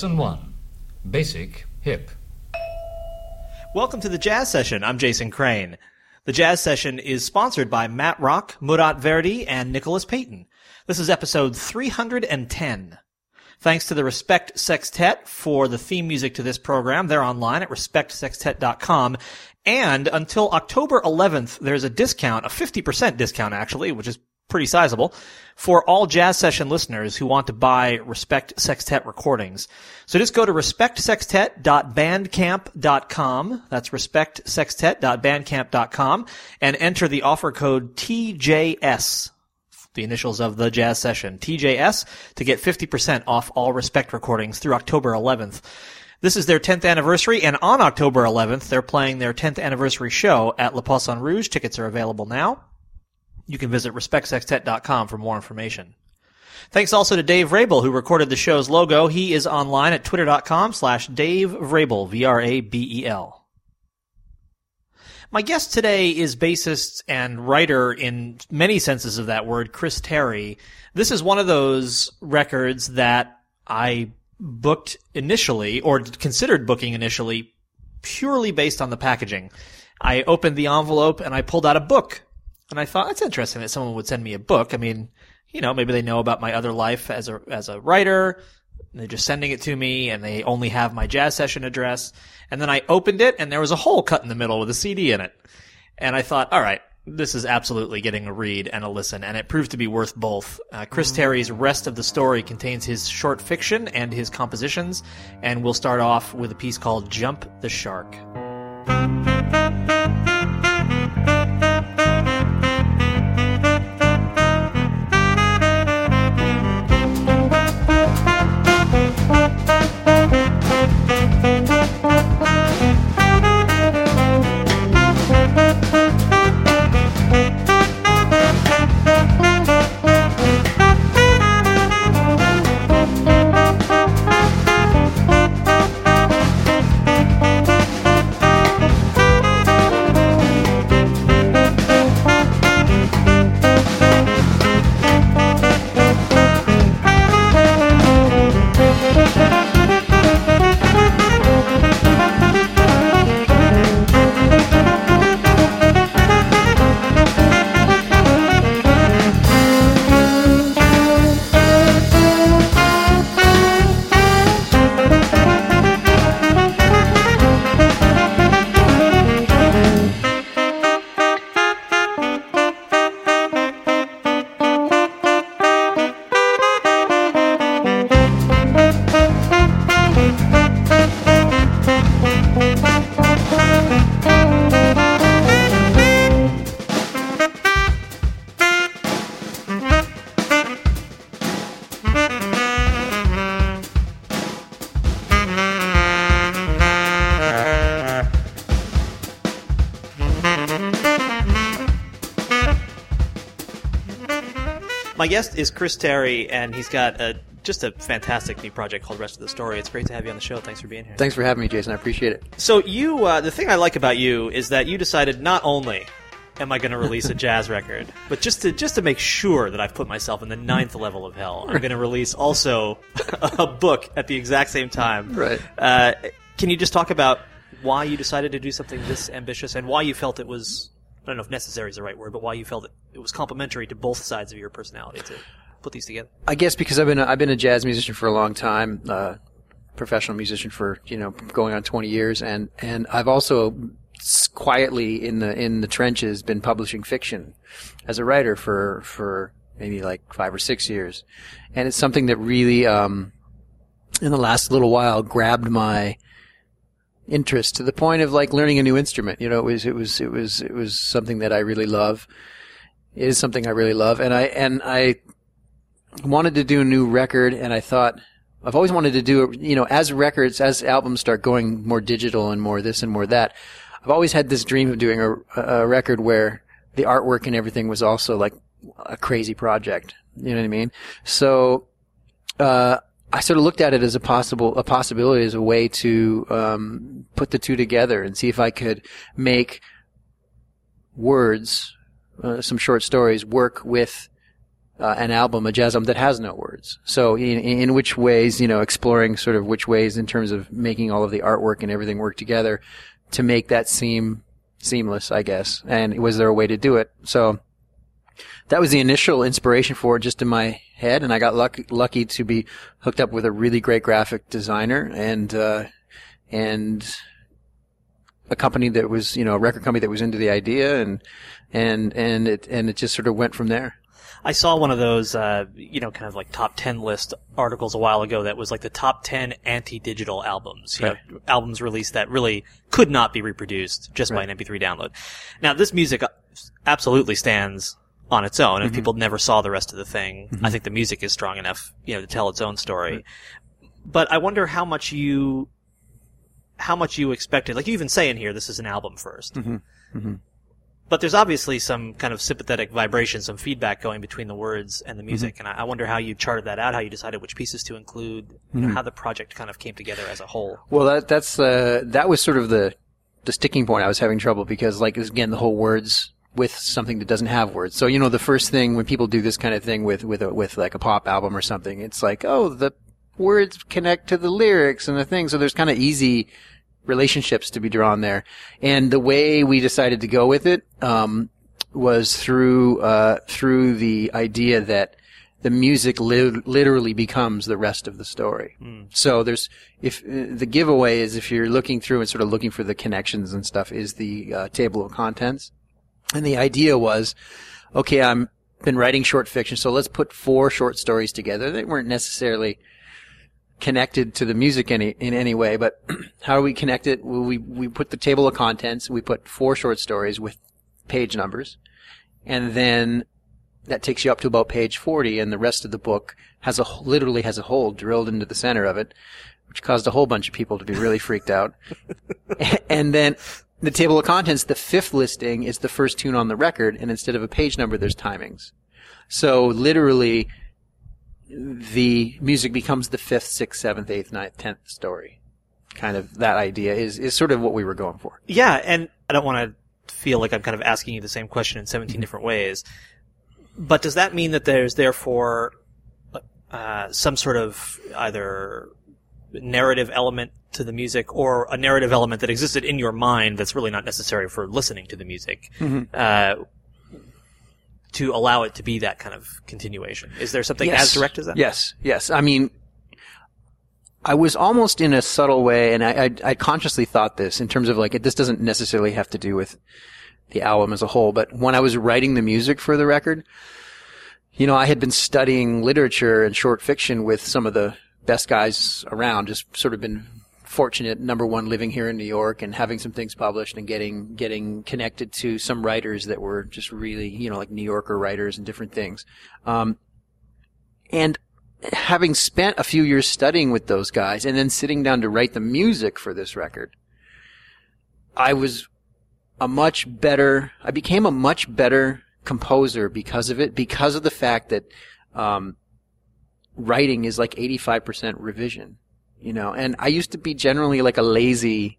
Lesson 1 Basic Hip. Welcome to the Jazz Session. I'm Jason Crane. The Jazz Session is sponsored by Matt Rock, Murat Verdi, and Nicholas Payton. This is episode 310. Thanks to the Respect Sextet for the theme music to this program. They're online at respectsextet.com. And until October 11th, there's a discount, a 50% discount actually, which is pretty sizable, for all jazz session listeners who want to buy Respect Sextet recordings. So just go to respectsextet.bandcamp.com. That's respectsextet.bandcamp.com and enter the offer code TJS, the initials of the jazz session, TJS, to get 50% off all Respect recordings through October 11th. This is their 10th anniversary, and on October 11th, they're playing their 10th anniversary show at Le Poisson Rouge. Tickets are available now. You can visit respectsextet.com for more information. Thanks also to Dave Vrabel, who recorded the show's logo. He is online at twitter.com slash Dave Vrabel, V-R-A-B-E-L. My guest today is bassist and writer in many senses of that word, Chris Tarry. This is one of those records that I booked initially, or considered booking initially, purely based on the packaging. I opened the envelope and I pulled out a book. And I thought, that's interesting that someone would send me a book. I mean, you know, maybe they know about my other life as a, as a writer. They're just sending it to me and they only have my jazz session address. And then I opened it and there was a hole cut in the middle with a CD in it. And I thought, all right, this is absolutely getting a read and a listen, and it proved to be worth both. Uh, Chris Tarry's rest of the story contains his short fiction and his compositions, and we'll start off with a piece called Jump the Shark. Guest is Chris Tarry, and he's got a just a fantastic new project called Rest of the Story. It's great to have you on the show. Thanks for being here. Thanks for having me, Jason. I appreciate it. So you, uh, the thing I like about you is that you decided not only am I going to release a jazz record, but just to just to make sure that I've put myself in the ninth level of hell, I'm going to release also a book at the exact same time. Right. Uh, can you just talk about why you decided to do something this ambitious and why you felt it was don't know if necessary is the right word, but why you felt it, it was complementary to both sides of your personality to put these together? I guess because I've been a, I've been a jazz musician for a long time, uh, professional musician for you know going on 20 years, and and I've also quietly in the in the trenches been publishing fiction as a writer for for maybe like five or six years, and it's something that really um, in the last little while grabbed my interest to the point of like learning a new instrument. You know, it was it was it was it was something that I really love. It is something I really love, and I and I wanted to do a new record, and I thought I've always wanted to do it. You know, as records, as albums start going more digital and more this and more that, I've always had this dream of doing a, a record where the artwork and everything was also like a crazy project. You know what I mean? So. Uh, I sort of looked at it as a possible a possibility as a way to um, put the two together and see if I could make words, uh, some short stories, work with uh, an album, a jazz album that has no words. So in, in which ways, you know, exploring sort of which ways in terms of making all of the artwork and everything work together to make that seem seamless, I guess. And was there a way to do it? So that was the initial inspiration for it just in my head. And I got lucky, lucky to be hooked up with a really great graphic designer and, uh, and a company that was, you know, a record company that was into the idea and, and, and it, and it just sort of went from there. I saw one of those, uh, you know, kind of like top 10 list articles a while ago that was like the top 10 anti-digital albums. Right. know, albums released that really could not be reproduced just by an MP3 download. Now, this music uh, absolutely stands on its own. Mm-hmm. If people never saw the rest of the thing, I mm-hmm. think the music is strong enough, you know, to tell its own story. But I wonder how much you, how much you expected. Like you even say in here, this is an album 1st mm-hmm. mm-hmm. but there's obviously some kind of sympathetic vibration, some feedback going between the words and the music, and I, I wonder how you charted that out, how you decided which pieces to include, you know, how the project kind of came together as a whole. Well, that that's uh, that was sort of the the sticking point. I was having trouble because, like, again, the whole words with something that doesn't have words. So, you know, the first thing when people do this kind of thing with with a, with like a pop album or something, it's like, oh, the words connect to the lyrics and the thing. So there's kind of easy relationships to be drawn there. And the way we decided to go with it um, was through uh, through the idea that the music li- literally becomes the rest of the story. So there's if uh, the giveaway is if you're looking through and sort of looking for the connections and stuff is the uh, table of contents. And the idea was, okay, I'm been writing short fiction, so let's put four short stories together. They weren't necessarily connected to the music any in any way, but how do we connect it? Well, we we put the table of contents. We put four short stories with page numbers, and then that takes you up to about page forty, and the rest of the book has a literally has a hole drilled into the center of it, which caused a whole bunch of people to be really freaked out. and then the table of contents, the fifth listing is the first tune on the record, and instead of a page number, there's timings. So literally, the music becomes the fifth, sixth, seventh, eighth, ninth, tenth story. Kind of that idea is, is sort of what we were going for. Yeah, and I don't want to feel like I'm kind of asking you the same question in 17 different ways. But does that mean that there's therefore uh, some sort of either narrative element to the music or a narrative element that existed in your mind that's really not necessary for listening to the music uh, to allow it to be that kind of continuation? Is there something as direct as that? Yes, yes. I mean, I was almost in a subtle way, and I, I, I consciously thought this in terms of like, it, this doesn't necessarily have to do with the album as a whole, but when I was writing the music for the record, you know, I had been studying literature and short fiction with some of the best guys around, just sort of been fortunate, number one, living here in New York and having some things published and getting, getting connected to some writers that were just really, you know, like New Yorker writers and different things. Um, and having spent a few years studying with those guys and then sitting down to write the music for this record, I was a much better, I became a much better composer because of it, because of the fact that, um, writing is like 85% revision, you know, and I used to be generally like a lazy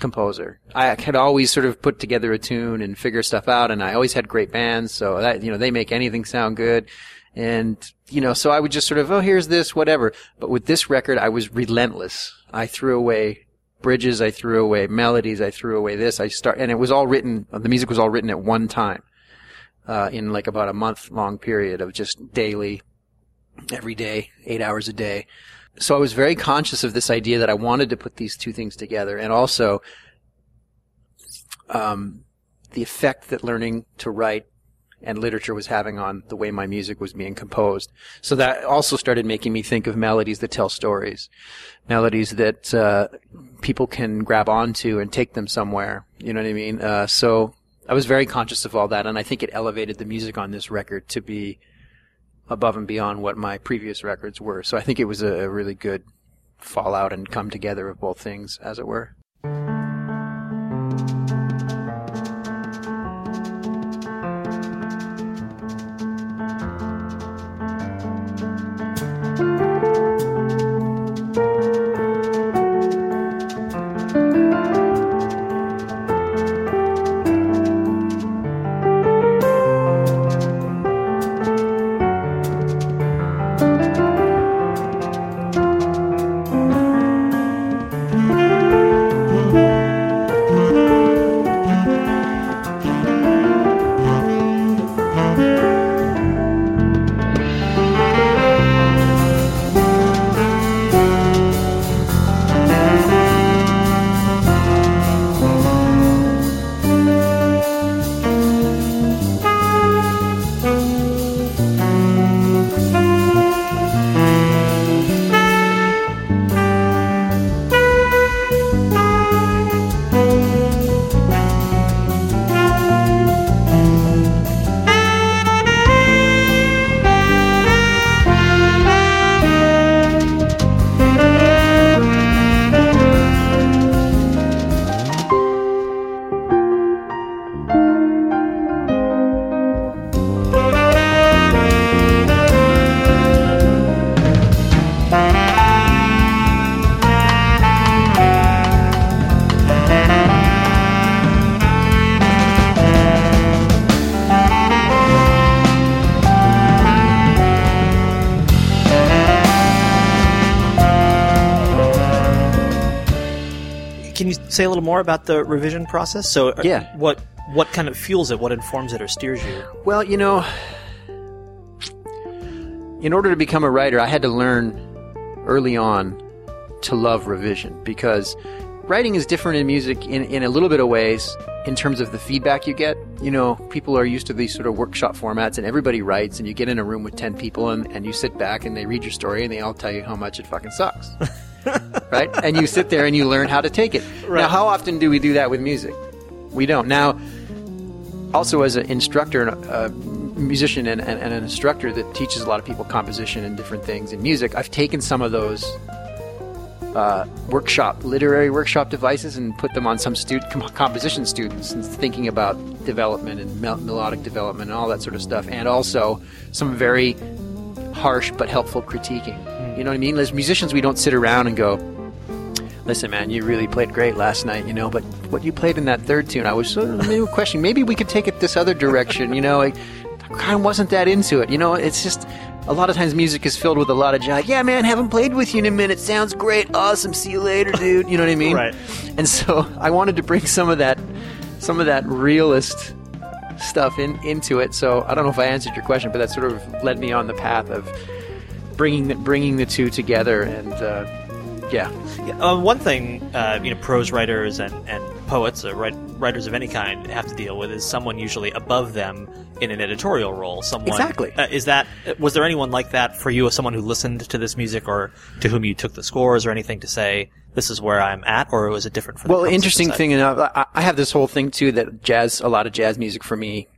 composer. I had always sort of put together a tune and figure stuff out and I always had great bands, so that, you know, they make anything sound good. And, you know, so I would just sort of, oh, here's this, whatever. But with this record, I was relentless. I threw away bridges, I threw away melodies, I threw away this, I start, and it was all written, the music was all written at one time, uh, in like about a month long period of just daily, every day, eight hours a day. So I was very conscious of this idea that I wanted to put these two things together and also, um, the effect that learning to write and literature was having on the way my music was being composed. So that also started making me think of melodies that tell stories, melodies that uh, people can grab onto and take them somewhere. You know what I mean? Uh, so I was very conscious of all that, and I think it elevated the music on this record to be above and beyond what my previous records were. So I think it was a, really good fallout and come together of both things, as it were. More about the revision process? So, uh, Yeah. what what kind of fuels it? What informs it or steers you? Well, you know, in order to become a writer, I had to learn early on to love revision because writing is different in music in, in a little bit of ways in terms of the feedback you get. You know, people are used to these sort of workshop formats and everybody writes and you get in a room with 10 people and, and you sit back and they read your story and they all tell you how much it fucking sucks. right? And you sit there and you learn how to take it. Now, how often do we do that with music? We don't. Now, also as an instructor, a musician, and, and, and, an instructor that teaches a lot of people composition and different things in music, I've taken some of those uh, workshop, literary workshop devices and put them on some student composition students and thinking about development and mel- melodic development and all that sort of stuff, and also some very harsh but helpful critiquing. You know what I mean? As musicians, we don't sit around and go, listen, man, you really played great last night, you know, but what you played in that third tune, I was maybe questioning, maybe we could take it this other direction, you know, I kind of wasn't that into it, you know, it's just, a lot of times music is filled with a lot of jive. Yeah, man, haven't played with you in a minute. Sounds great. Awesome. See you later, dude. You know what I mean? Right. And so I wanted to bring some of that, some of that realist stuff in into it. So I don't know if I answered your question, but that sort of led me on the path of bringing the, bringing the two together and uh, yeah. Uh, one thing, uh, you know, prose writers and, and poets, or write, writers of any kind, have to deal with is someone usually above them in an editorial role. Someone Exactly. Uh, is that was there anyone like that for you, as someone who listened to this music, or to whom you took the scores, or anything to say this is where I'm at, or was it different for? The Well, interesting thing enough, I, I have this whole thing too that jazz, a lot of jazz music for me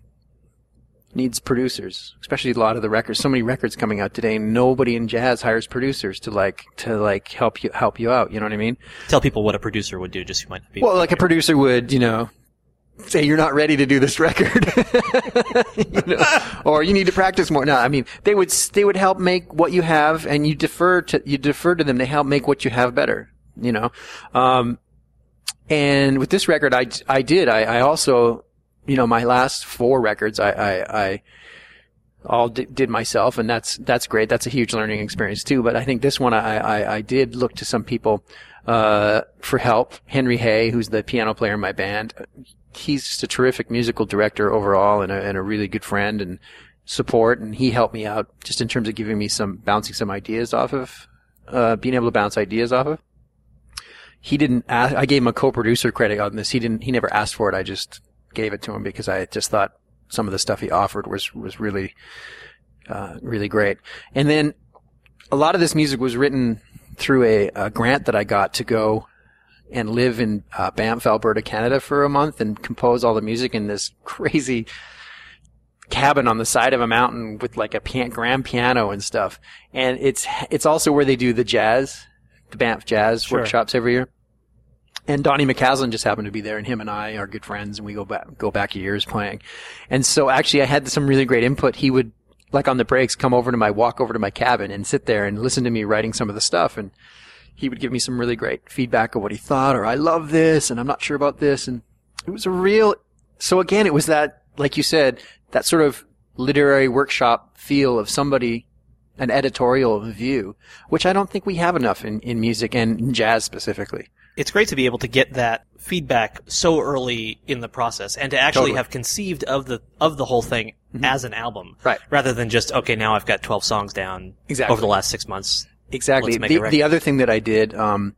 needs producers, especially a lot of the records. So many records coming out today. Nobody in jazz hires producers to like to like help you help you out. You know what I mean? Tell people what a producer would do, just who might not be. Well, like a producer would, you know, say you're not ready to do this record, you know, or you need to practice more. No, I mean they would they would help make what you have, and you defer to you defer to them. They help make what you have better. You know, um, and with this record, I I did. I, I also, you know, my last four records, I I. I all did, did myself, and that's that's great. That's a huge learning experience too. But I think this one, I I, I did look to some people uh, for help. Henry Hay, who's the piano player in my band, he's just a terrific musical director overall, and a, and a really good friend and support. And he helped me out just in terms of giving me some bouncing some ideas off of, uh, being able to bounce ideas off of. He didn't. Ask, I gave him a co-producer credit on this. He didn't. He never asked for it. I just gave it to him because I just thought some of the stuff he offered was was really uh, really great. And then a lot of this music was written through a, a grant that I got to go and live in uh, Banff, Alberta, Canada for a month and compose all the music in this crazy cabin on the side of a mountain with like a pian- grand piano and stuff. And it's it's also where they do the jazz, the Banff Jazz Sure. workshops every year. And Donny McCaslin just happened to be there, and him and I are good friends, and we go back go back years playing. And so actually, I had some really great input. He would like on the breaks come over to my walk over to my cabin and sit there and listen to me writing some of the stuff, and he would give me some really great feedback of what he thought, or I love this, and I'm not sure about this, and it was a real. So again, it was that, like you said, that sort of literary workshop feel of somebody, an editorial view, which I don't think we have enough in, in music and in jazz specifically. It's great to be able to get that feedback so early in the process and to actually Totally. have conceived of the of the whole thing as an album Mm-hmm. Right. rather than just okay now i've got 12 songs down Exactly. over the last six months Exactly. Let's make a The, the other thing that I did, um,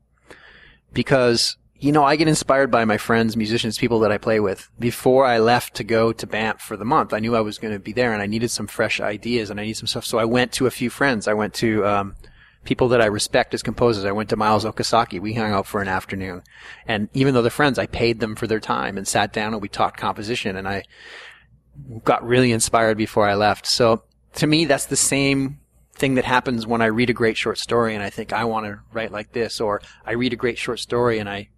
because, you know, I get inspired by my friends, musicians, people that I play with. Before I left to go to Banff for the month, I knew I was going to be there and I needed some fresh ideas and I needed some stuff. So I went to a few friends. I went to, um, people that I respect as composers. I went to Miles Okazaki. We hung out for an afternoon. And even though they're friends, I paid them for their time and sat down and we talked composition and I got really inspired before I left. So to me, that's the same thing that happens when I read a great short story and I think I want to write like this, or I read a great short story and I,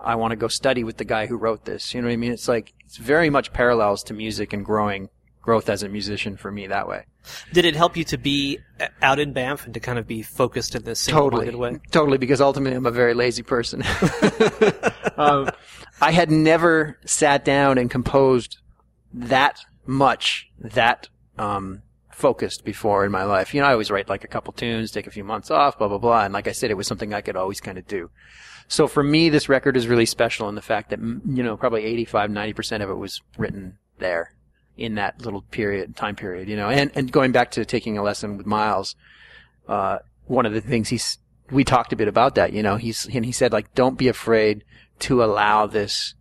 I want to go study with the guy who wrote this. You know what I mean? It's like, it's very much parallels to music and growing, growth as a musician for me that way. Did it help you to be uh, out in banff and to kind of be focused in this Totally. way Totally, because ultimately I'm a very lazy person. um, I had never sat down and composed that much, that, um, focused before in my life. You know, I always write like a couple tunes, take a few months off, blah blah blah, and like I said, it was something I could always kind of do. So for me, this record is really special in the fact that you know probably 85, 90 percent of it was written there in that little period, time period. You know, and and going back to taking a lesson with Miles, uh, one of the things he's we talked a bit about that. You know, he's and he said like, don't be afraid to allow this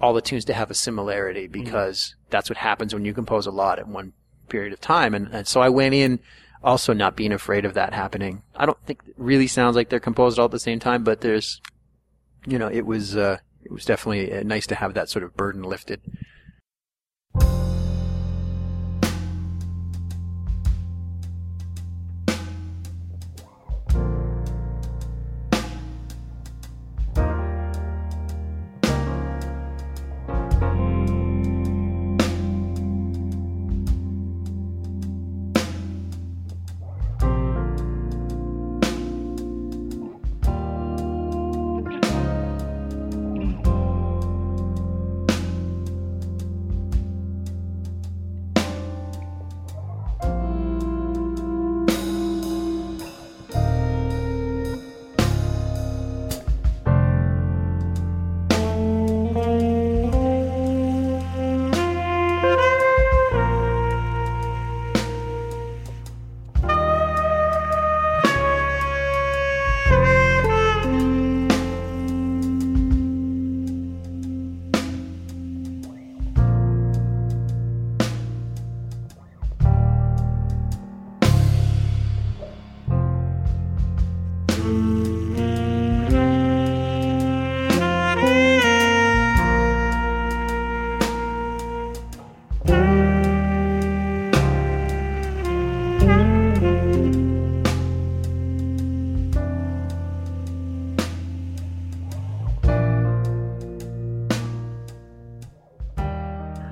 all the tunes to have a similarity because mm-hmm. that's what happens when you compose a lot at one period of time. And, and so I went in also not being afraid of that happening. I don't think it really sounds like they're composed all at the same time, but there's, you know, it was, uh, it was definitely uh, nice to have that sort of burden lifted.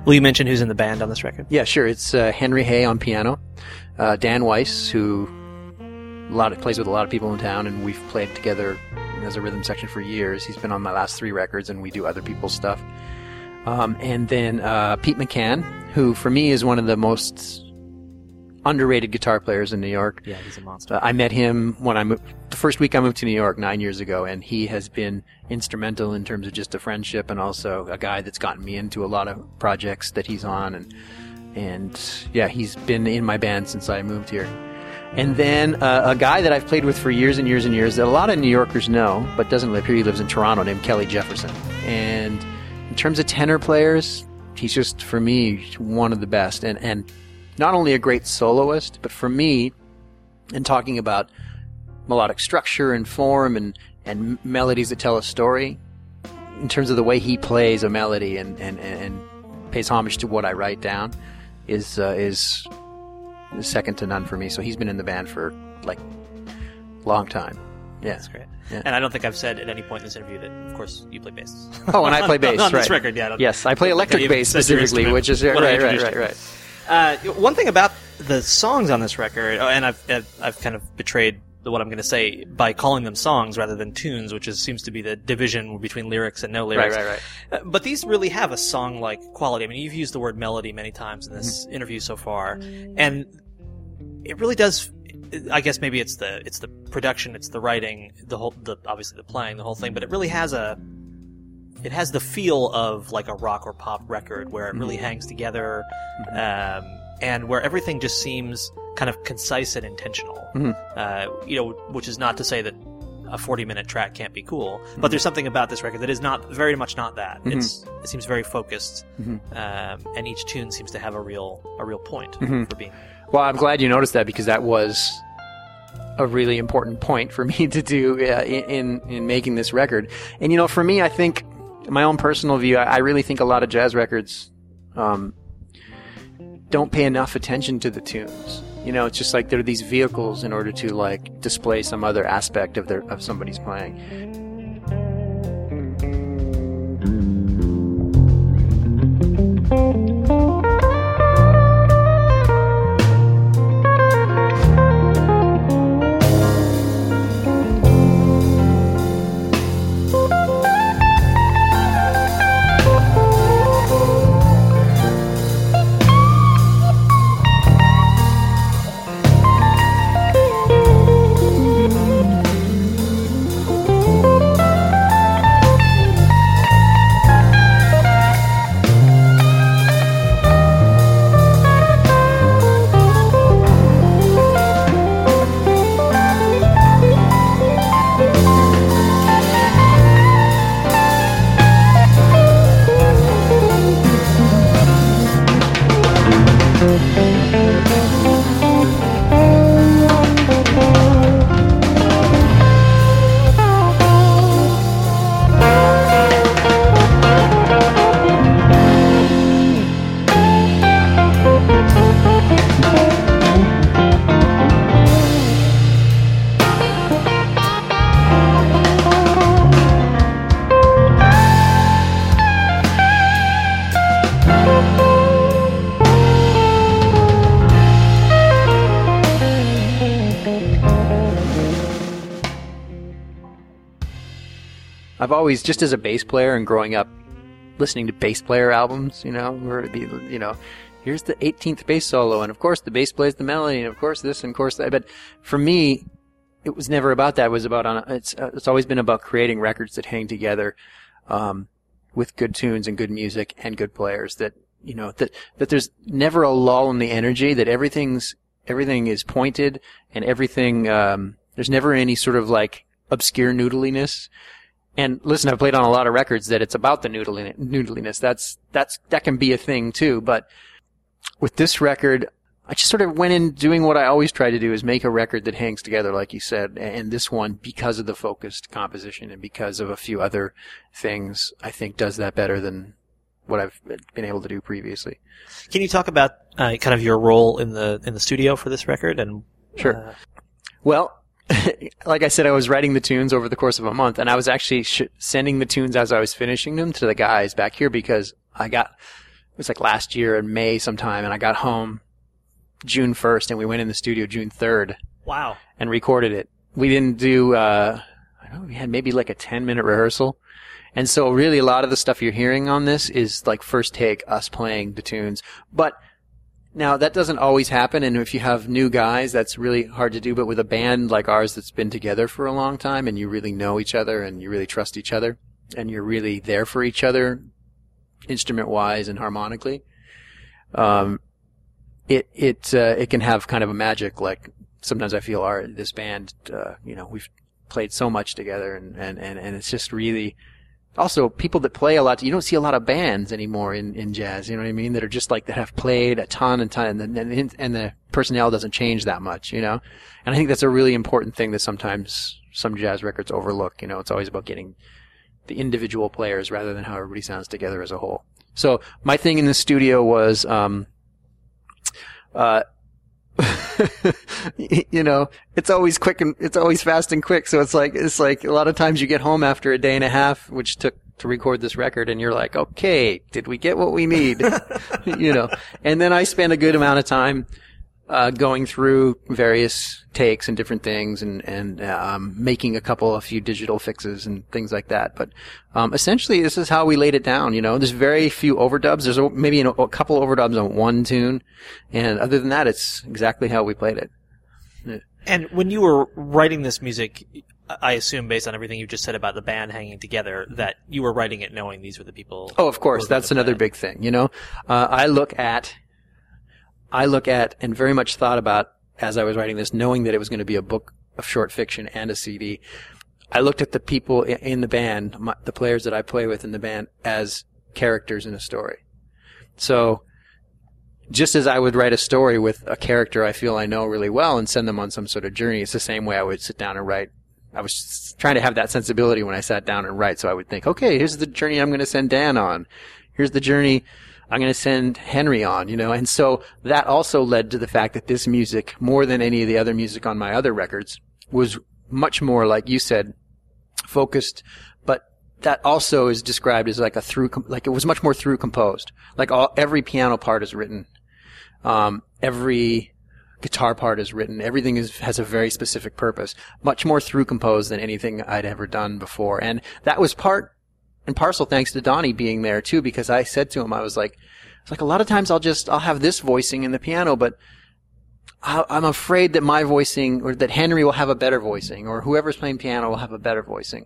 Will you mention who's in the band on this record? Yeah, sure. It's uh, Henry Hay on piano, uh, Dan Weiss, who a lot of, plays with a lot of people in town, and we've played together as a rhythm section for years. He's been on my last three records, and we do other people's stuff. Um, and then uh, Pete McCann, who for me is one of the most underrated guitar players in New York. Yeah, he's a monster. Uh, I met him when I moved, first week I moved to New York nine years ago, and he has been instrumental in terms of just a friendship and also a guy that's gotten me into a lot of projects that he's on, and and yeah, he's been in my band since I moved here. And then uh, a guy that I've played with for years and years and years that a lot of New Yorkers know, but doesn't live here. He lives in Toronto, named Kelly Jefferson. And in terms of tenor players, he's just for me one of the best. And and not only a great soloist, but for me, in talking about melodic structure and form and, and melodies that tell a story, in terms of the way he plays a melody and, and, and pays homage to what I write down, is uh, is second to none for me. So he's been in the band for like long time. Yeah, that's great. Yeah. And I don't think I've said at any point in this interview that, of course, you play bass. Oh, and I play bass on, on right. this record. Yeah. Yes, I play electric bass specifically, which is right, right, right, right, right. Uh, one thing about the songs on this record, oh, and I've I've kind of betrayed what I'm going to say by calling them songs rather than tunes, which is, seems to be the division between lyrics and no lyrics. Right, right, right. Uh, but these really have a song-like quality. I mean, you've used the word melody many times in this mm-hmm. interview so far, and it really does. I guess maybe it's the it's the production, it's the writing, the whole, the obviously the playing, the whole thing. But it really has a it has the feel of like a rock or pop record where it really mm-hmm. hangs together mm-hmm. um, and where everything just seems kind of concise and intentional mm-hmm. uh, you know which is not to say that a 40 minute track can't be cool but mm-hmm. there's something about this record that is not very much not that mm-hmm. it's it seems very focused mm-hmm. um, and each tune seems to have a real a real point for being well i'm glad you noticed that because that was a really important point for me to do uh, in in making this record. And you know, for me, I think my own personal view, I, I really think a lot of jazz records um, don't pay enough attention to the tunes. You know, it's just like they're these vehicles in order to like display some other aspect of their of somebody's playing. I've always, just as a bass player and growing up, listening to bass player albums, you know, where it'd be, you know, here's the 18th bass solo, and of course the bass plays the melody, and of course this, and of course that. But for me, it was never about that. It was about on. It's uh, it's always been about creating records that hang together, um, with good tunes and good music and good players. That you know that that there's never a lull in the energy. That everything's everything is pointed and everything. Um, there's never any sort of like obscure noodliness. And listen, I've played on a lot of records that it's about the noodling, noodliness. That's that's that can be a thing too. But with this record, I just sort of went in doing what I always try to do is make a record that hangs together, like you said. And this one, because of the focused composition and because of a few other things, I think does that better than what I've been able to do previously. Can you talk about uh, kind of your role in the in the studio for this record? And Sure. uh, Well, like I said, I was writing the tunes over the course of a month, and I was actually sh- sending the tunes as I was finishing them to the guys back here because I got it was like last year in May sometime, and I got home June first, and we went in the studio June third wow. and recorded it. We didn't do. Uh, I don't know. We had maybe like a ten minute rehearsal. And so really a lot of the stuff you're hearing on this is like first take us playing the tunes. But now that doesn't always happen. And if you have new guys, that's really hard to do. But with a band like ours that's been together for a long time and you really know each other and you really trust each other and you're really there for each other instrument wise and harmonically, um, it, it, uh, it can have kind of a magic. Like sometimes I feel our, this band, uh, you know, we've played so much together and, and, and, and it's just really, also people that play a lot you don't see a lot of bands anymore in, in jazz you know what i mean? That are just like that have played a ton and ton and, and, and the personnel doesn't change that much you know? And i think that's a really important thing that sometimes some jazz records overlook you know? It's always about getting the individual players rather than how everybody sounds together as a whole. So my thing in the studio was um uh you know, it's always quick and it's always fast and quick. So it's like it's like a lot of times you get home after a day and a half, which took to record this record, and you're like, okay, did we get what we need? you know, and then I spend a good amount of time uh, going through various takes and different things, and and um, making a couple, a few digital fixes and things like that. But um, essentially, this is how we laid it down. You know, there's very few overdubs. There's a- maybe a couple overdubs on one tune, and other than that, it's exactly how we played it. And when you were writing this music, I assume based on everything you just said about the band hanging together, that you were writing it knowing these were the people. Oh, of course. who were gonna That's another big thing. You know, uh, I look at, I look at, and very much thought about as I was writing this, knowing that it was going to be a book of short fiction and a CD. I looked at the people in the band, my, the players that I play with in the band, as characters in a story. So, just as I would write a story with a character I feel I know really well and send them on some sort of journey, it's the same way I would sit down and write. I was trying to have that sensibility when I sat down and write, so I would think, okay, here's the journey I'm going to send Dan on. Here's the journey I'm going to send Henry on, you know, and so that also led to the fact that this music, more than any of the other music on my other records, was much more, like you said, focused, but that also is described as like a through, like it was much more through composed. Like all, every piano part is written. Um, every guitar part is written. Everything is, has a very specific purpose. Much more through composed than anything I'd ever done before. And that was part and parcel thanks to Donny being there too, because I said to him, I was like, it's like a lot of times I'll just, I'll have this voicing in the piano, but I'm afraid that my voicing or that Henry will have a better voicing or whoever's playing piano will have a better voicing.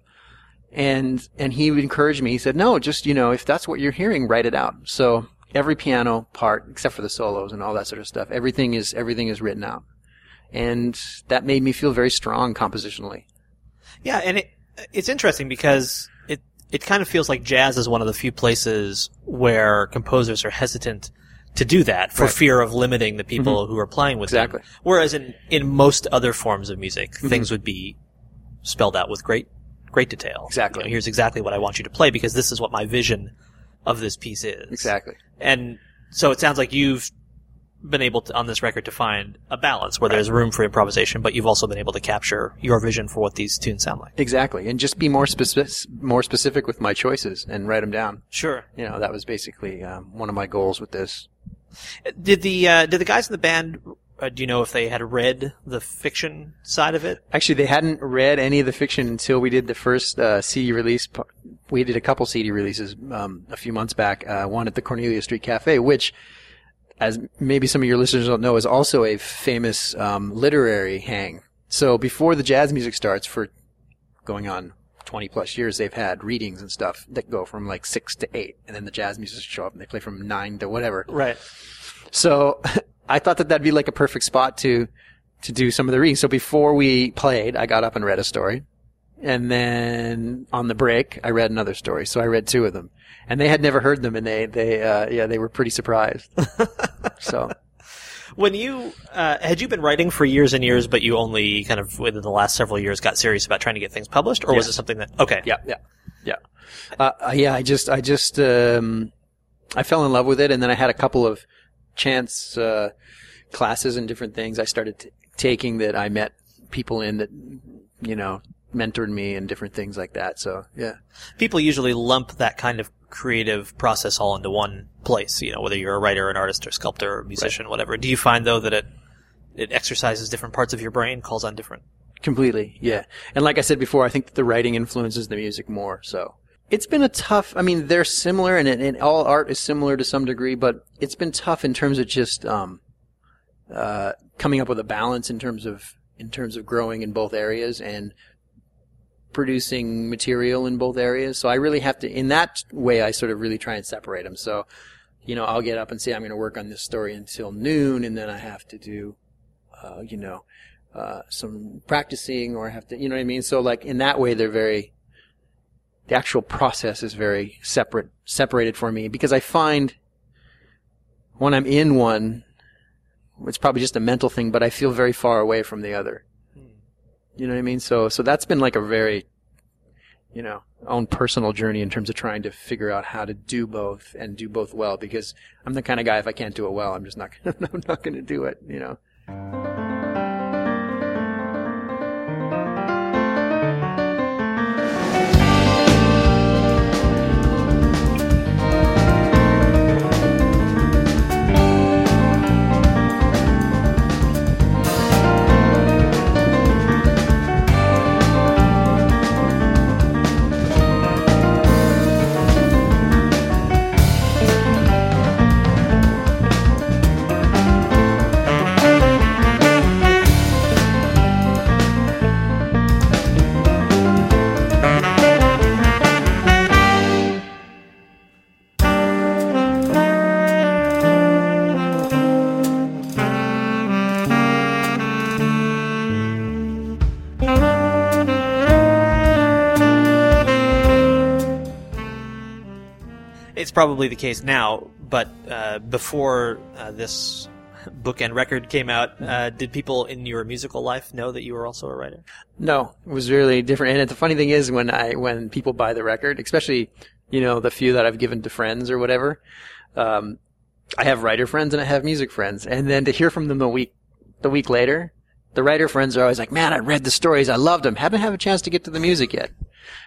And, and he encouraged me. He said, no, just, you know, if that's what you're hearing, write it out. So every piano part, except for the solos and all that sort of stuff, everything is, everything is written out. And that made me feel very strong compositionally. Yeah, and it it's interesting because it kind of feels like jazz is one of the few places where composers are hesitant to do that for Right. Mm-hmm. fear of limiting the people who are playing with Exactly. them. Whereas in in most other forms of music, Mm-hmm. things would be spelled out with great great detail. Exactly. You know, here's exactly what I want you to play because this is what my vision of this piece is. Exactly. And so it sounds like you've been able to, on this record to find a balance where there's room for improvisation, but you've also been able to capture your vision for what these tunes sound like. Exactly. And just be more specific, more specific with my choices and write them down. Sure. You know, that was basically um, one of my goals with this. Did the uh, did the guys in the band uh, do you know if they had read the fiction side of it? Actually, they hadn't read any of the fiction until we did the first uh, CD release. We did a couple CD releases um, a few months back. Uh, one at the Cornelia Street Cafe, which, as maybe some of your listeners don't know, is also a famous um, literary hang. So before the jazz music starts, for going on 20 plus years, they've had readings and stuff that go from like six to eight, and then the jazz musicians show up and they play from nine to whatever. Right. So I thought that that'd be like a perfect spot to to do some of the readings. So before we played, I got up and read a story, and then on the break, I read another story. So I read two of them, and they had never heard them, and they they uh, yeah they were pretty surprised. so When you uh, had you been writing for years and years, but you only kind of within the last several years got serious about trying to get things published, or was it something that okay? yeah yeah yeah uh, uh, yeah. I just I just um, I fell in love with it, and then I had a couple of chance uh, classes and different things I started t- taking that I met people in that you know mentored me and different things like that. So yeah. People usually lump that kind of creative process all into one place. You know, whether you're a writer, an artist, or sculptor, or musician, whatever. Do you find though that it it exercises different parts of your brain, calls on different? Completely, yeah. And like I said before, I think that the writing influences the music more. So it's been a tough. I mean, they're similar, and, and all art is similar to some degree, but it's been tough in terms of just um, uh, coming up with a balance in terms of in terms of growing in both areas and producing material in both areas. So I really have to, in that way, I sort of really try and separate them. So, you know, I'll get up and say I'm going to work on this story until noon, and then I have to do, uh, you know, uh, some practicing or have to, you know what I mean? So like in that way, they're very, the actual process is very separate, separated for me because I find when I'm in one, it's probably just a mental thing, but I feel very far away from the other. You know what I mean? So, so that's been like a very, you know, own personal journey in terms of trying to figure out how to do both and do both well because I'm the kind of guy if I can't do it well, I'm just not, I'm not going to do it, you know? Probably the case now, but uh, before uh, this book and record came out, uh, did people in your musical life know that you were also a writer? No, it was really different. And the funny thing is, when I when people buy the record, especially you know the few that I've given to friends or whatever, um, I have writer friends and I have music friends, and then to hear from them the week the week later, the writer friends are always like, "Man, I read the stories, I loved them. Haven't had a chance to get to the music yet."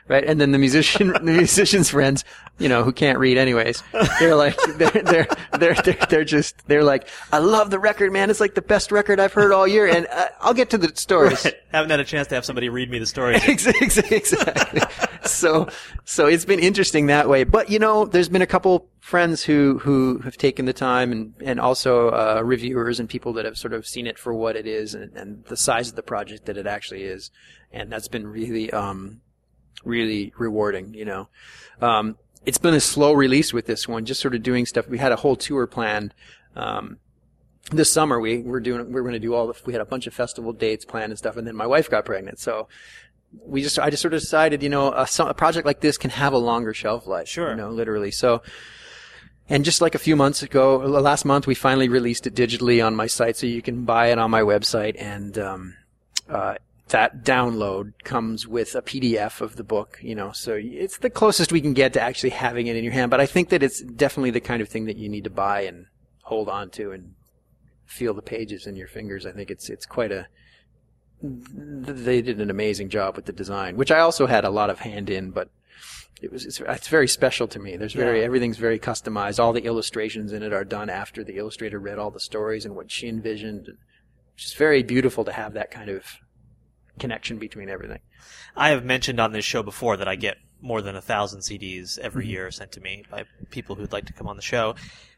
Right, and then the musician, the musician's friends, you know, who can't read anyways, they're like, they're, they're, they're, they're, they're just, they're like, I love the record, man. It's like the best record I've heard all year, and uh, I'll get to the stories. Haven't had a chance to have somebody read me the stories. exactly. exactly. so, so it's been interesting that way. But you know, there's been a couple friends who who have taken the time, and and also uh, reviewers and people that have sort of seen it for what it is and, and the size of the project that it actually is, and that's been really um really rewarding. You know, um, it's been a slow release with this one, just sort of doing stuff. We had a whole tour planned. Um, this summer we were doing we were going to do all the we had a bunch of festival dates planned and stuff and then my wife got pregnant so we just I just sort of decided you know a, a project like this can have a longer shelf life Sure. you know literally so and just like a few months ago last month we finally released it digitally on my site so you can buy it on my website and um, uh, that download comes with a PDF of the book, you know, so it's the closest we can get to actually having it in your hand. But I think that it's definitely the kind of thing that you need to buy and hold on to and feel the pages in your fingers. I think it's it's quite a they did an amazing job with the design, which I also had a lot of hand in, but it was it's, it's very special to me. There's very Yeah. everything's very customized. All the illustrations in it are done after the illustrator read all the stories and what she envisioned. It's just very beautiful to have that kind of connection between everything. I have mentioned on this show before that I get more than a thousand CDs every Mm-hmm. year sent to me by people who'd like to come on the show.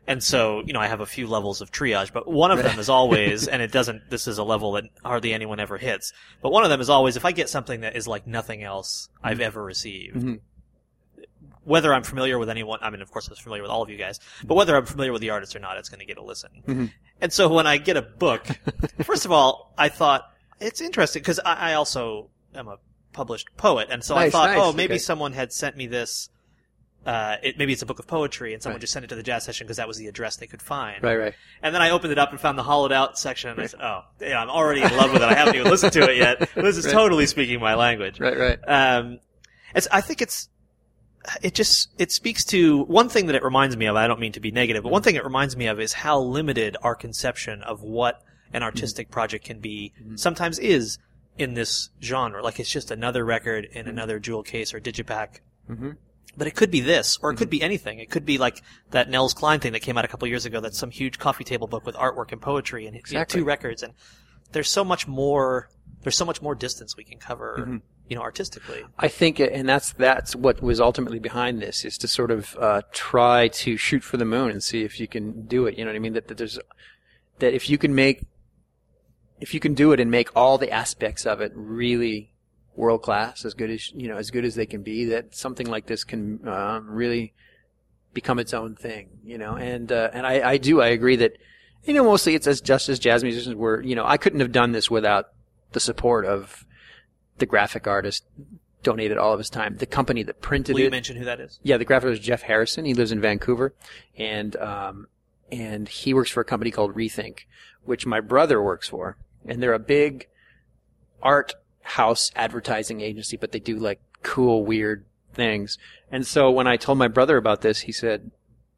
And so, you know, I have a few levels of triage, but one of them is always, and it doesn't, this is a level that hardly anyone ever hits, but one of them is always if I get something that is like nothing else Mm-hmm. I've ever received, whether I'm familiar with anyone, I mean, of course I was familiar with all of you guys, but whether I'm familiar with the artist or not, it's going to get a listen. And so when I get a book, first of all, I thought it's interesting because I, I also am a published poet, and so I thought, nice, oh, maybe okay. someone had sent me this. Uh, it, maybe it's a book of poetry, and someone Right. just sent it to the jazz session because that was the address they could find. Right, right. And then I opened it up and found the hollowed out section, and I said, "Oh, yeah, I'm already in love with it. I haven't even listened to it yet. This is Right. totally speaking my language." Right, right. Um, it's, I think it's, it just, it speaks to one thing that it reminds me of. I don't mean to be negative, but one thing it reminds me of is how limited our conception of what an artistic project can be sometimes is in this genre. Like it's just another record in another jewel case or digipack. Mhm. But it could be this, or it could be anything. It could be like that Nels Cline thing that came out a couple years ago. That's some huge coffee table book with artwork and poetry and Exactly. two records. And there's so much more. There's so much more distance we can cover, Mm-hmm. you know, artistically. I think, and that's that's what was ultimately behind this is to sort of uh, try to shoot for the moon and see if you can do it. You know what I mean? That, that there's that if you can make if you can do it and make all the aspects of it really world class, as good as you know, as good as they can be, that something like this can uh, really become its own thing. You know, and uh, and I, I do I agree that you know mostly it's as just as jazz musicians were. You know, I couldn't have done this without the support of the graphic artist donated all of his time. The company that printed Will you it. mention who that is? Yeah, the graphic artist is Jeff Harrison. He lives in Vancouver, and um, and he works for a company called Rethink, which my brother works for, and they're a big art house advertising agency, but they do like cool, weird things. And so when I told my brother about this, he said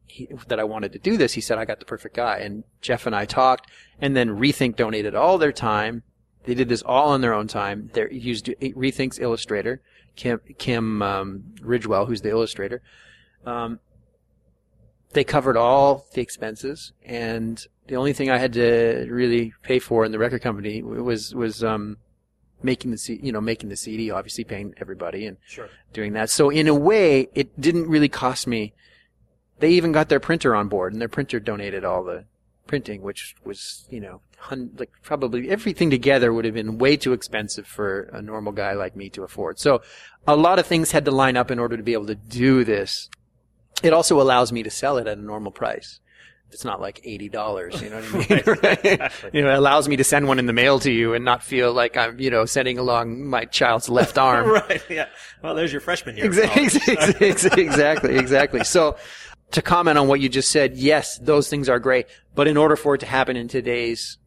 he, that I wanted to do this. He said I got the perfect guy, and Jeff and I talked, and then Rethink donated all their time. They did this all on their own time. They used Rethink's illustrator, Kim Kim um, Ridgewell, who's the illustrator. Um, they covered all the expenses, and the only thing I had to really pay for in the record company was was um, making the C- you know making the CD, obviously paying everybody and Sure. doing that. So in a way, it didn't really cost me. They even got their printer on board, and their printer donated all the printing, which was you know hun- like probably everything together would have been way too expensive for a normal guy like me to afford. So a lot of things had to line up in order to be able to do this. It also allows me to sell it at a normal price. It's not like eighty dollars, you know what I mean? Right? You know, it allows me to send one in the mail to you and not feel like I'm, you know, sending along my child's left arm. right. Yeah. Well, there's your freshman year. Exactly, oh. exactly, exactly. So, to comment on what you just said, yes, those things are great, but in order for it to happen in today's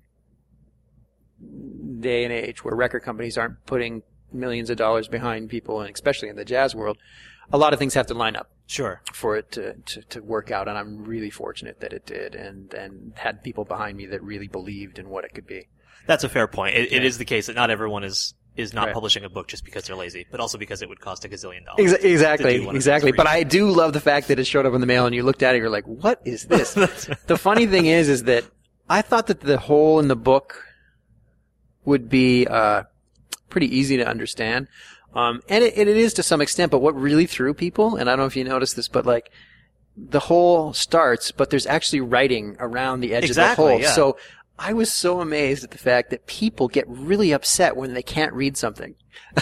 day and age, where record companies aren't putting millions of dollars behind people, and especially in the jazz world, a lot of things have to line up Sure. for it to, to, to work out, and I'm really fortunate that it did, and and had people behind me that really believed in what it could be. That's a fair point. It, it is the case that not everyone is is not Right. publishing a book just because they're lazy, but also because it would cost a gazillion dollars. Exa- to do exactly, exactly. But. I do love the fact that it showed up in the mail and you looked at it, and you're like, what is this? the funny thing is, is that I thought that the hole in the book would be, uh, pretty easy to understand. Um, and it, it is to some extent, but what really threw people, and I don't know if you noticed this, but like, the hole starts, but there's actually writing around the edge Exactly, of the hole. yeah. So I was so amazed at the fact that people get really upset when they can't read something.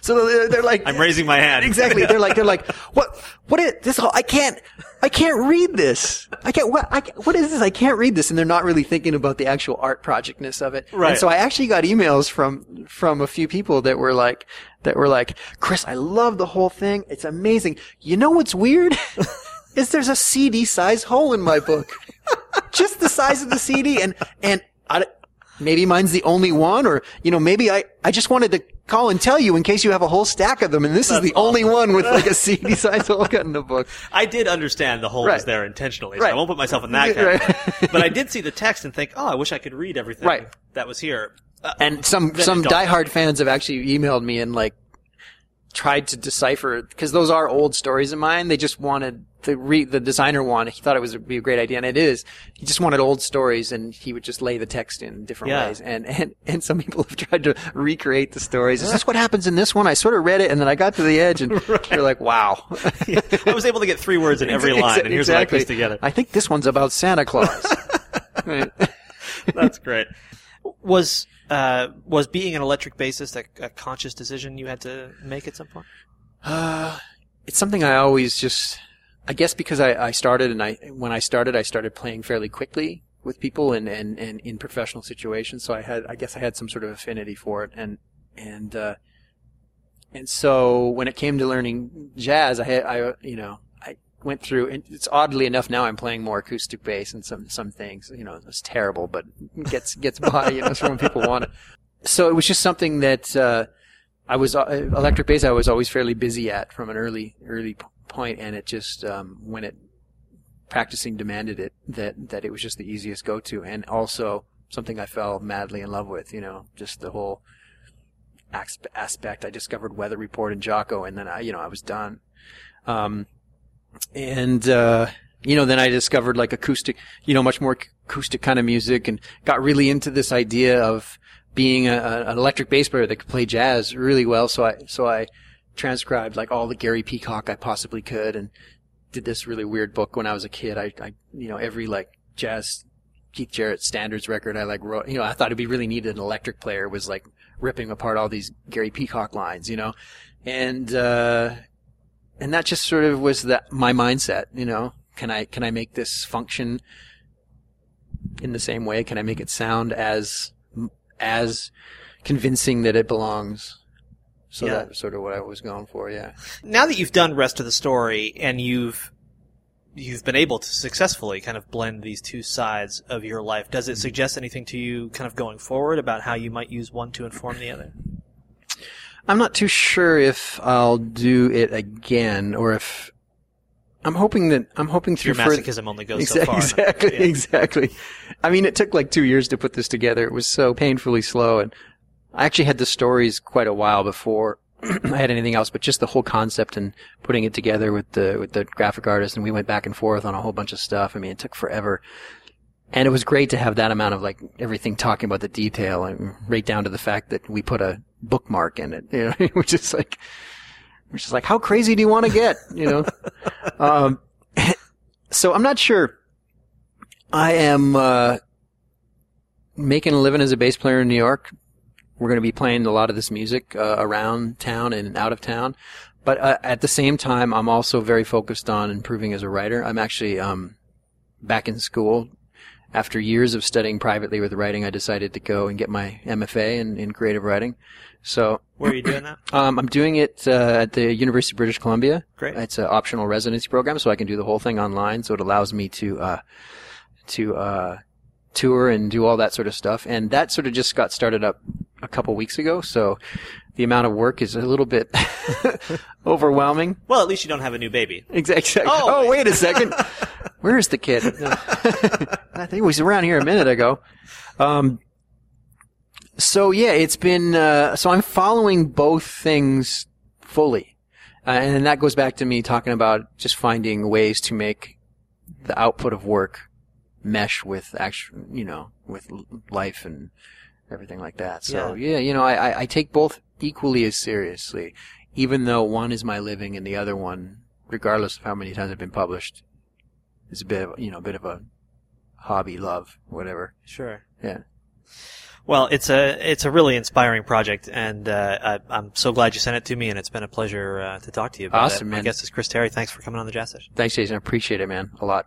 so they're, they're like, I'm raising my hand. exactly. They're like, they're like, what, what is this? Whole, I can't, I can't read this. I can't, what, I, what is this? I can't read this. And they're not really thinking about the actual art projectness of it. Right. And so I actually got emails from, from a few people that were like, that were like, Chris, I love the whole thing. It's amazing. You know what's weird? is there's a CD size hole in my book. Just the size of the CD. And, and I, maybe mine's the only one or, you know, maybe I, I just wanted to call and tell you in case you have a whole stack of them and this is the only one with like a CD size hole cut in the book. I did understand the hole was there intentionally, so Right. I won't put myself in that Right. category. but I did see the text and think, oh, I wish I could read everything Right. that was here. Uh, And some, some diehard fans have actually emailed me and like tried to decipher because those are old stories of mine. They just wanted the re- the designer wanted. He thought it was be a great idea, and it is. He just wanted old stories, and he would just lay the text in different Yeah. ways. And and and some people have tried to recreate the stories. Is this what happens in this one? I sort of read it, and then I got to the edge, and you're like, wow. I was able to get three words in every line, and here's what I pieced together. I think this one's about Santa Claus. Right. That's great. Was uh, was being an electric bassist a, a conscious decision you had to make at some point? Uh, it's something I always just, I guess because I, I started and I, when I started, I started playing fairly quickly with people and, and, and in professional situations. So I had, I guess I had some sort of affinity for it. And, and, uh, and so when it came to learning jazz, I had, I, you know, I went through, and it's oddly enough now I'm playing more acoustic bass and some, some things, you know, it's terrible, but gets, gets by, you know, it's when people want it. So it was just something that, uh, I was uh, electric bass. I was always fairly busy at from an early early point, and it just um, when it practicing demanded it that that it was just the easiest go to, and also something I fell madly in love with. You know, just the whole aspect. I discovered Weather Report and Jaco, and then I you know I was done. Um, and uh, you know then I discovered like acoustic, you know, much more acoustic kind of music, and got really into this idea of being a, an electric bass player that could play jazz really well. So I so I transcribed like all the Gary Peacock I possibly could, and did this really weird book when I was a kid. I, I you know every like jazz Keith Jarrett standards record I like wrote. You know I thought it'd be really neat an electric player was like ripping apart all these Gary Peacock lines. You know, and uh, and that just sort of was that my mindset. You know, can I can I make this function in the same way? Can I make it sound as as convincing that it belongs? So Yeah. that's sort of what I was going for. Yeah. Now that you've done rest of the story and you've you've been able to successfully kind of blend these two sides of your life, does it suggest anything to you kind of going forward about how you might use one to inform the other? I'm not too sure if I'll do it again or if I'm hoping that I'm hoping through Your further- masochism only goes so far. Exactly, Yeah. exactly. I mean, it took like two years to put this together. It was so painfully slow, and I actually had the stories quite a while before I had anything else. But just the whole concept and putting it together with the with the graphic artist, and we went back and forth on a whole bunch of stuff. I mean, it took forever, and it was great to have that amount of like everything talking about the detail, and right down to the fact that we put a bookmark in it. You know, which is like, which is like, how crazy do you want to get? You know. um, so I'm not sure. I am uh, making a living as a bass player in New York. We're going to be playing a lot of this music uh, around town and out of town. But uh, at the same time, I'm also very focused on improving as a writer. I'm actually um, back in school. After years of studying privately with writing, I decided to go and get my MFA in, in creative writing. So Where are you doing that? um, I'm doing it uh, at the University of British Columbia. Great. It's an optional residency program, so I can do the whole thing online. So it allows me to uh, to uh, tour and do all that sort of stuff. And that sort of just got started up a couple weeks ago. So the amount of work is a little bit overwhelming. Well, at least you don't have a new baby. Exactly. Oh. Oh, wait a second. Where is the kid? I think he was around here a minute ago. Um, so yeah, it's been, uh, so I'm following both things fully. Uh, and that goes back to me talking about just finding ways to make the output of work mesh with actual, you know, with life and everything like that. So yeah, you know, I, I, I take both equally as seriously, even though one is my living and the other one, regardless of how many times it's been published, is a bit of, you know, a bit of a hobby, love, whatever. Sure. Yeah. Well, it's a it's a really inspiring project, and uh, I, I'm so glad you sent it to me, and it's been a pleasure uh, to talk to you about Awesome, it. My man. guest is Chris Tarry. Thanks for coming on the Jazz Session. Thanks, Jason. I appreciate it, man. A lot.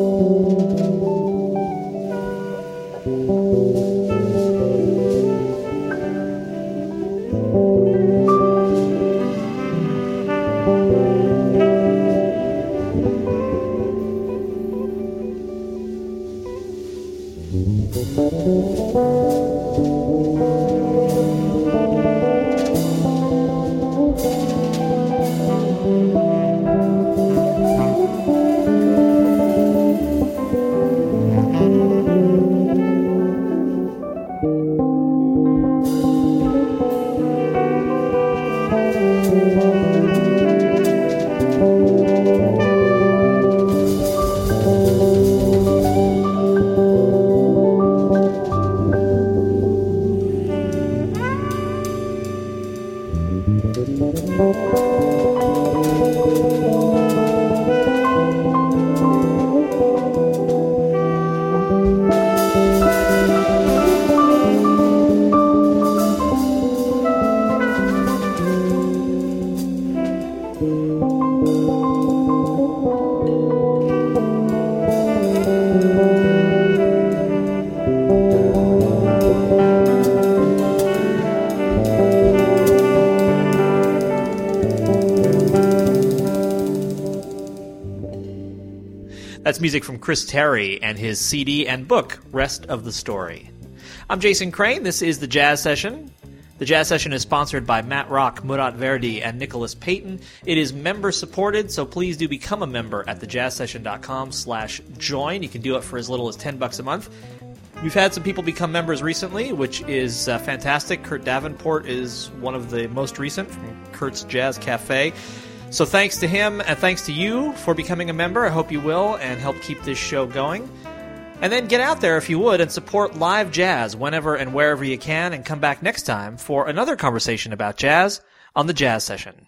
That's music from Chris Tarry and his CD and book, Rest of the Story. I'm Jason Crane. This is the Jazz Session. The Jazz Session is sponsored by Matt Rock, Murat Verdi, and Nicholas Payton. It is member supported, so please do become a member at thejazzsession.com slash join. You can do it for as little as 10 bucks a month. We've had some people become members recently, which is uh, fantastic. Kurt Davenport is one of the most recent from Kurt's Jazz Cafe. So thanks to him and thanks to you for becoming a member. I hope you will and help keep this show going. And then get out there if you would and support live jazz whenever and wherever you can and come back next time for another conversation about jazz on the Jazz Session.